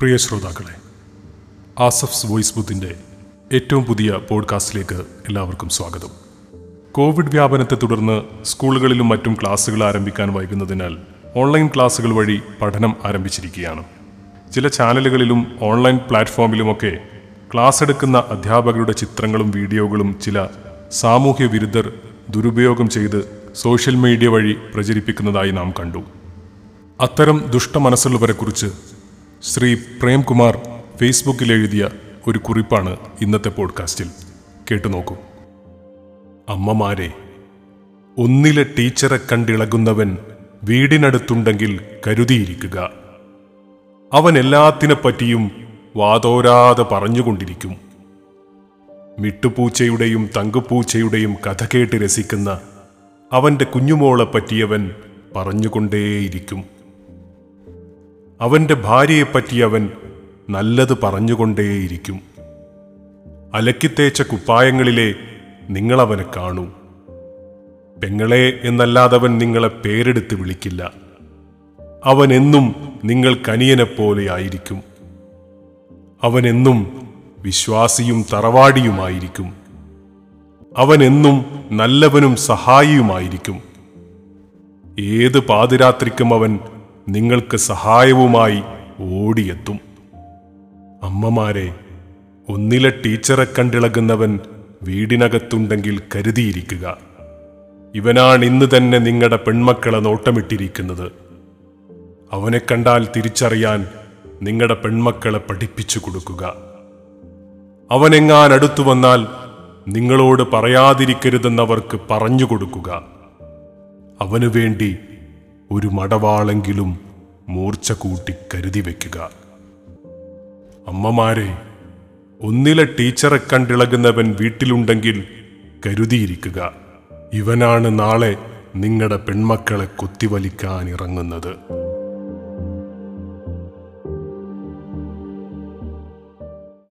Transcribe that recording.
പ്രിയ ശ്രോതാക്കളെ ആസഫ്സ് വോയിസ് ബുത്തിന്റെ ഏറ്റവും പുതിയ പോഡ്കാസ്റ്റിലേക്ക് എല്ലാവർക്കും സ്വാഗതം. കോവിഡ് വ്യാപനത്തെ തുടർന്ന് സ്കൂളുകളിലും മറ്റും ക്ലാസ്സുകൾ ആരംഭിക്കാൻ വൈകുന്നതിനാൽ ഓൺലൈൻ ക്ലാസ്സുകൾ വഴി പഠനം ആരംഭിച്ചിരിക്കുകയാണ്. ചില ചാനലുകളിലും ഓൺലൈൻ പ്ലാറ്റ്ഫോമിലുമൊക്കെ ക്ലാസ് എടുക്കുന്ന അധ്യാപകരുടെ ചിത്രങ്ങളും വീഡിയോകളും ചില സാമൂഹ്യ വിരുദ്ധർ ദുരുപയോഗം ചെയ്ത് സോഷ്യൽ മീഡിയ വഴി പ്രചരിപ്പിക്കുന്നതായി നാം കണ്ടു. അത്തരം ദുഷ്ട ദുഷ്ടമനസ്സുള്ളവരെക്കുറിച്ച് ശ്രീ പ്രേംകുമാർ ഫേസ്ബുക്കിൽ എഴുതിയ ഒരു കുറിപ്പാണ് ഇന്നത്തെ പോഡ്കാസ്റ്റിൽ. കേട്ടുനോക്കൂ അമ്മമാരെ ഒന്നിലെ ടീച്ചറെ കണ്ടിളകുന്നവൻ വീടിനടുത്തുണ്ടെങ്കിൽ കരുതിയിരിക്കുക. അവൻ എല്ലാത്തിനെപ്പറ്റിയും വാതോരാതെ പറഞ്ഞുകൊണ്ടിരിക്കും. മിട്ടുപൂച്ചയുടെയും തങ്കുപൂച്ചയുടെയും കഥ കേട്ട് രസിക്കുന്ന അവന്റെ കുഞ്ഞുമോളെ പറ്റിയവൻ പറഞ്ഞുകൊണ്ടേയിരിക്കും. അവന്റെ ഭാര്യയെപ്പറ്റി അവൻ നല്ലത് പറഞ്ഞുകൊണ്ടേയിരിക്കും. അലക്കിത്തേച്ച കുപ്പായങ്ങളിലെ നിങ്ങളവനെ കാണൂ. പെങ്ങളെ എന്നല്ലാതവൻ നിങ്ങളെ പേരെടുത്ത് വിളിക്കില്ല. അവൻ എന്നും നിങ്ങൾ കനിയനെപ്പോലെ ആയിരിക്കും അവൻ എന്നും വിശ്വാസിയും തറവാടിയുമായിരിക്കും. അവൻ എന്നും നല്ലവനും സഹായിയുമായിരിക്കും. ഏത് പാതിരാത്രിക്കും അവൻ നിങ്ങൾക്ക് സഹായവുമായി ഓടിയെത്തും. അമ്മമാരെ ഒന്നിലെ ടീച്ചറെ കണ്ടിളകുന്നവൻ വീടിനകത്തുണ്ടെങ്കിൽ കരുതിയിരിക്കുക. ഇവനാണ് ഇന്ന് തന്നെ നിങ്ങളുടെ പെൺമക്കളെ നോട്ടമിട്ടിരിക്കുന്നത്. അവനെ കണ്ടാൽ തിരിച്ചറിയാൻ നിങ്ങളുടെ പെൺമക്കളെ പഠിപ്പിച്ചു കൊടുക്കുക. അവനെങ്ങാൻ അടുത്തു വന്നാൽ നിങ്ങളോട് പറയാതിരിക്കരുതെന്നവർക്ക് പറഞ്ഞു കൊടുക്കുക. അവനു വേണ്ടി ഒരു മടവാളെങ്കിലും മൂർച്ച കൂട്ടി കരുതി വയ്ക്കുക അമ്മമാരെ ഒന്നിലെ ടീച്ചറെ കണ്ടിളകുന്നവൻ വീട്ടിലുണ്ടെങ്കിൽ കരുതിയിരിക്കുക. ഇവനാണ് നാളെ നിങ്ങളുടെ പെൺമക്കളെ കൊത്തിവലിക്കാൻ ഇറങ്ങുന്നത്